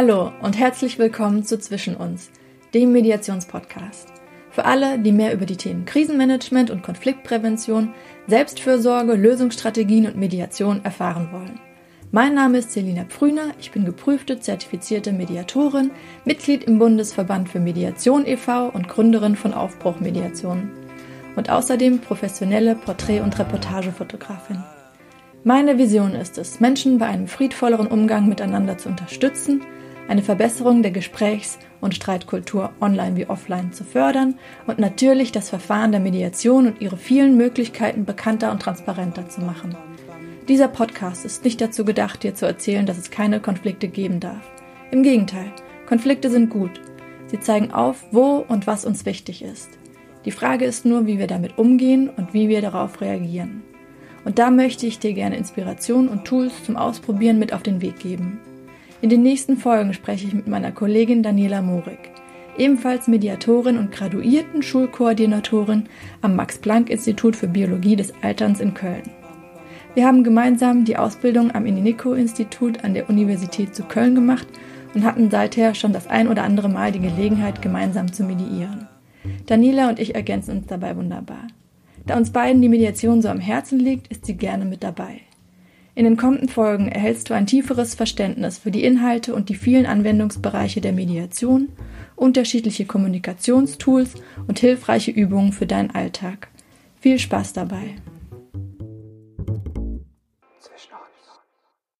Hallo und herzlich willkommen zu Zwischen uns, dem Mediationspodcast. Für alle, die mehr über die Themen Krisenmanagement und Konfliktprävention, Selbstfürsorge, Lösungsstrategien und Mediation erfahren wollen. Mein Name ist Selina Prüner, ich bin geprüfte, zertifizierte Mediatorin, Mitglied im Bundesverband für Mediation e.V. und Gründerin von Aufbruch Mediation und außerdem professionelle Porträt- und Reportagefotografin. Meine Vision ist es, Menschen bei einem friedvolleren Umgang miteinander zu unterstützen, eine Verbesserung der Gesprächs- und Streitkultur online wie offline zu fördern und natürlich das Verfahren der Mediation und ihre vielen Möglichkeiten bekannter und transparenter zu machen. Dieser Podcast ist nicht dazu gedacht, dir zu erzählen, dass es keine Konflikte geben darf. Im Gegenteil, Konflikte sind gut. Sie zeigen auf, wo und was uns wichtig ist. Die Frage ist nur, wie wir damit umgehen und wie wir darauf reagieren. Und da möchte ich dir gerne Inspiration und Tools zum Ausprobieren mit auf den Weg geben. In den nächsten Folgen spreche ich mit meiner Kollegin Daniela Morik, ebenfalls Mediatorin und graduierten Schulkoordinatorin am Max-Planck-Institut für Biologie des Alterns in Köln. Wir haben gemeinsam die Ausbildung am Ininico-Institut an der Universität zu Köln gemacht und hatten seither schon das ein oder andere Mal die Gelegenheit, gemeinsam zu mediieren. Daniela und ich ergänzen uns dabei wunderbar. Da uns beiden die Mediation so am Herzen liegt, ist sie gerne mit dabei. In den kommenden Folgen erhältst du ein tieferes Verständnis für die Inhalte und die vielen Anwendungsbereiche der Mediation, unterschiedliche Kommunikationstools und hilfreiche Übungen für deinen Alltag. Viel Spaß dabei!